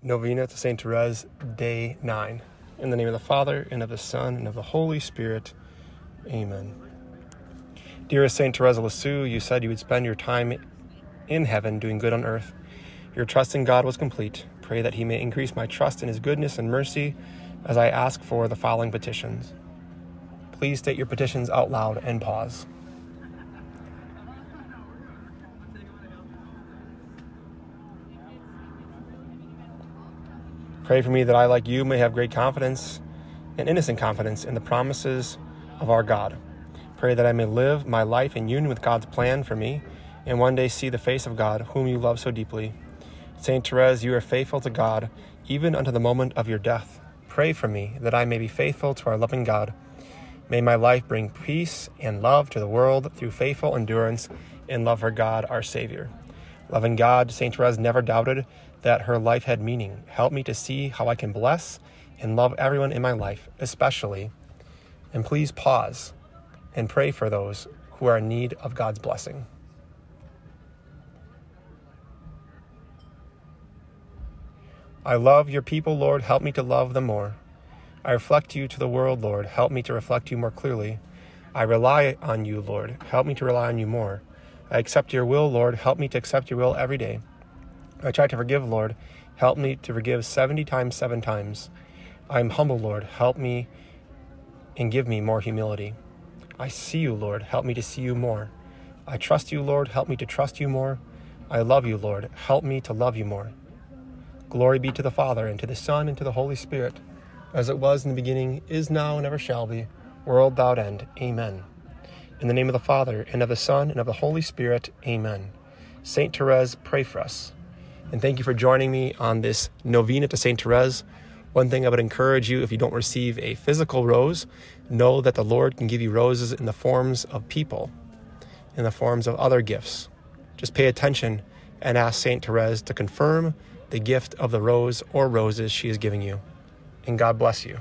Novena to St. Therese, Day 9. In the name of the Father, and of the Son, and of the Holy Spirit. Amen. Dearest St. Therese Lisieux, you said you would spend your time in heaven doing good on earth. Your trust in God was complete. Pray that He may increase my trust in His goodness and mercy as I ask for the following petitions. Please state your petitions out loud and pause. Pray for me that I, like you, may have great confidence and innocent confidence in the promises of our God. Pray that I may live my life in union with God's plan for me and one day see the face of God, whom you love so deeply. Saint Therese, you are faithful to God even unto the moment of your death. Pray for me that I may be faithful to our loving God. May my life bring peace and love to the world through faithful endurance and love for God, our Savior. Loving God, Saint Therese never doubted that her life had meaning. Help me to see how I can bless and love everyone in my life, especially. And please pause and pray for those who are in need of God's blessing. I love your people, Lord. Help me to love them more. I reflect you to the world, Lord. Help me to reflect you more clearly. I rely on you, Lord. Help me to rely on you more. I accept your will, Lord. Help me to accept your will every day. I try to forgive, Lord. Help me to forgive 70 times, seven times. I am humble, Lord. Help me and give me more humility. I see you, Lord. Help me to see you more. I trust you, Lord. Help me to trust you more. I love you, Lord. Help me to love you more. Glory be to the Father, and to the Son, and to the Holy Spirit, as it was in the beginning, is now, and ever shall be, world without end. Amen. In the name of the Father, and of the Son, and of the Holy Spirit. Amen. Saint Therese, pray for us. And thank you for joining me on this novena to Saint Therese. One thing I would encourage you if you don't receive a physical rose, know that the Lord can give you roses in the forms of people, in the forms of other gifts. Just pay attention and ask Saint Therese to confirm the gift of the rose or roses she is giving you. And God bless you.